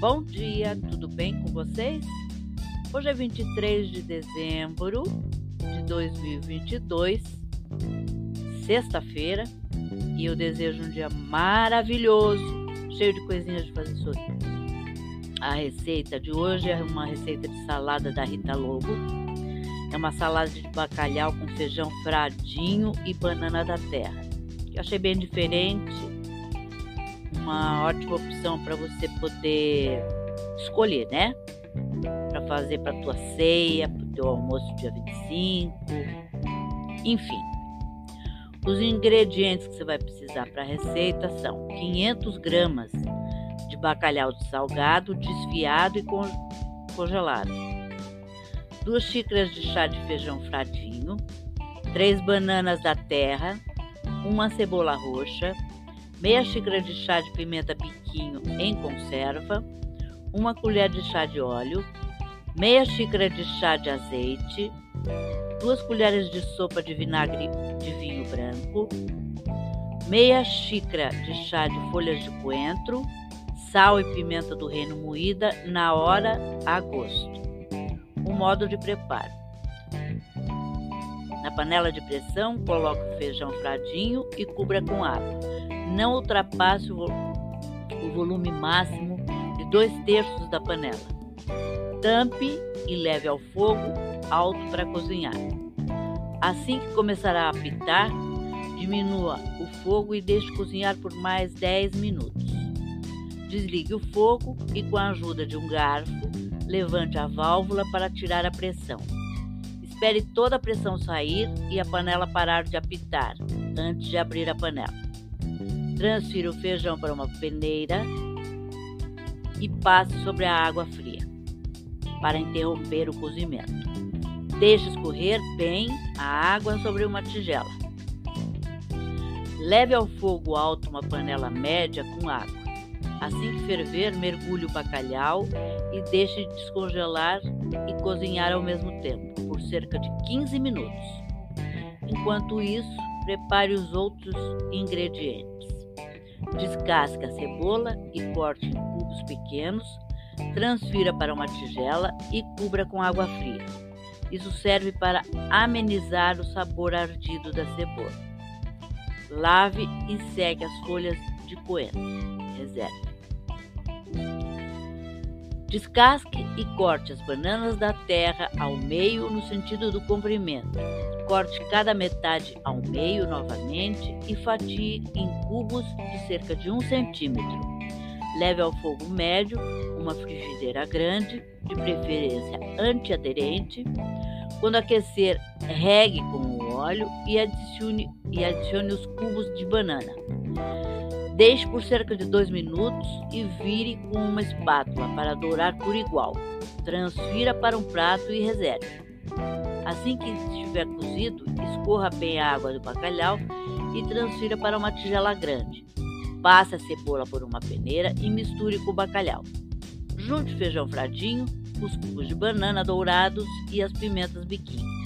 Bom dia, tudo bem com vocês? Hoje é 23 de dezembro de 2022, sexta-feira, e eu desejo um dia maravilhoso, cheio de coisinhas de fazer sorrir. A receita de hoje é uma receita de salada da Rita Lobo. É uma salada de bacalhau com feijão fradinho e banana da terra. Eu achei bem diferente, uma ótima opção para você poder escolher, né? Para fazer para tua ceia, para o teu almoço dia 25, enfim. Os ingredientes que você vai precisar para a receita são 500 gramas de bacalhau salgado, desfiado e congelado, duas xícaras de chá de feijão fradinho, três bananas da terra, uma cebola roxa, meia xícara de chá de pimenta piquinho em conserva, uma colher de chá de óleo, meia xícara de chá de azeite, duas colheres de sopa de vinagre de vinho branco, meia xícara de chá de folhas de coentro, sal e pimenta do reino moída na hora a gosto. O modo de preparo. Na panela de pressão, coloque o feijão fradinho e cubra com água não ultrapasse o volume máximo de dois terços da panela. Tampe e leve ao fogo alto para cozinhar. Assim que começar a apitar, diminua o fogo e deixe cozinhar por mais 10 minutos. Desligue o fogo e, com a ajuda de um garfo, levante a válvula para tirar a pressão. Espere toda a pressão sair e a panela parar de apitar antes de abrir a panela. Transfira o feijão para uma peneira e passe sobre a água fria para interromper o cozimento. Deixe escorrer bem a água sobre uma tigela. Leve ao fogo alto uma panela média com água. Assim que ferver, mergulhe o bacalhau e deixe descongelar e cozinhar ao mesmo tempo, por cerca de 15 minutos. Enquanto isso, prepare os outros ingredientes. Descasque a cebola e corte em cubos pequenos, transfira para uma tigela e cubra com água fria. Isso serve para amenizar o sabor ardido da cebola. Lave e seque as folhas de coentro. Reserve. Descasque e corte as bananas da terra ao meio no sentido do comprimento. Corte cada metade ao meio novamente e fatie em cubos de cerca de um centímetro. Leve ao fogo médio, uma frigideira grande, de preferência antiaderente. Quando aquecer, regue com o óleo e adicione, e adicione os cubos de banana. Deixe por cerca de 2 minutos e vire com uma espátula para dourar por igual. Transfira para um prato e reserve. Assim que estiver cozido, escorra bem a água do bacalhau e transfira para uma tigela grande. Passe a cebola por uma peneira e misture com o bacalhau. Junte feijão fradinho, os cubos de banana dourados e as pimentas biquinho.